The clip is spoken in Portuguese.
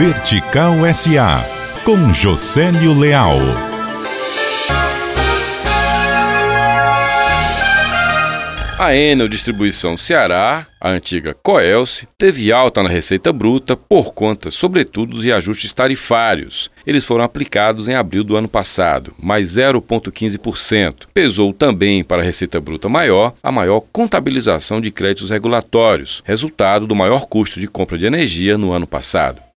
Vertical SA, com Josélio Leal. A Enel Distribuição Ceará, a antiga Coelce, teve alta na receita bruta por conta, sobretudo, dos reajustes tarifários. Eles foram aplicados em abril do ano passado, mais 0,15%. Pesou também para a receita bruta maior a maior contabilização de créditos regulatórios, resultado do maior custo de compra de energia no ano passado.